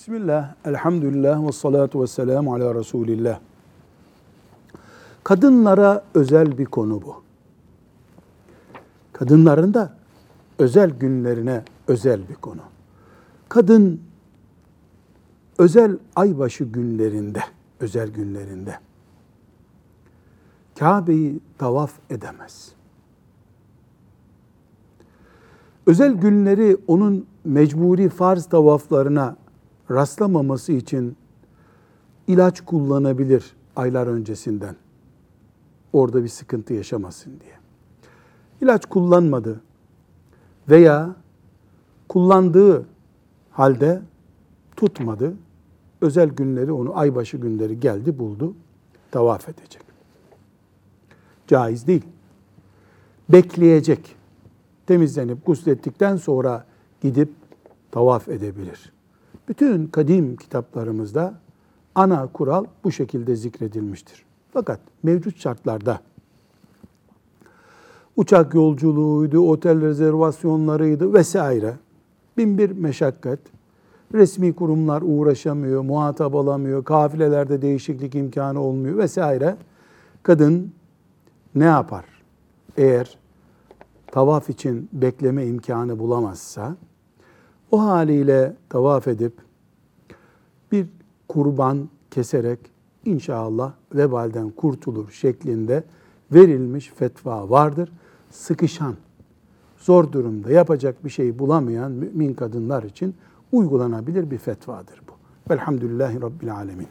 Bismillah, elhamdülillah ve salatu ve selamu ala Resulillah. Kadınlara özel bir konu bu. Kadınların da özel günlerine özel bir konu. Kadın özel aybaşı günlerinde, özel günlerinde Kabe'yi tavaf edemez. Özel günleri onun mecburi farz tavaflarına rastlamaması için ilaç kullanabilir aylar öncesinden. Orada bir sıkıntı yaşamasın diye. İlaç kullanmadı veya kullandığı halde tutmadı. Özel günleri onu aybaşı günleri geldi buldu. Tavaf edecek. Caiz değil. Bekleyecek. Temizlenip guslettikten sonra gidip tavaf edebilir. Bütün kadim kitaplarımızda ana kural bu şekilde zikredilmiştir. Fakat mevcut şartlarda uçak yolculuğuydu, otel rezervasyonlarıydı vesaire bin bir meşakkat, resmi kurumlar uğraşamıyor, muhatap alamıyor, kafilelerde değişiklik imkanı olmuyor vesaire. Kadın ne yapar? Eğer tavaf için bekleme imkanı bulamazsa, o haliyle tavaf edip bir kurban keserek inşallah vebalden kurtulur şeklinde verilmiş fetva vardır. Sıkışan, zor durumda yapacak bir şey bulamayan mümin kadınlar için uygulanabilir bir fetvadır bu. Velhamdülillahi Rabbil Alemin.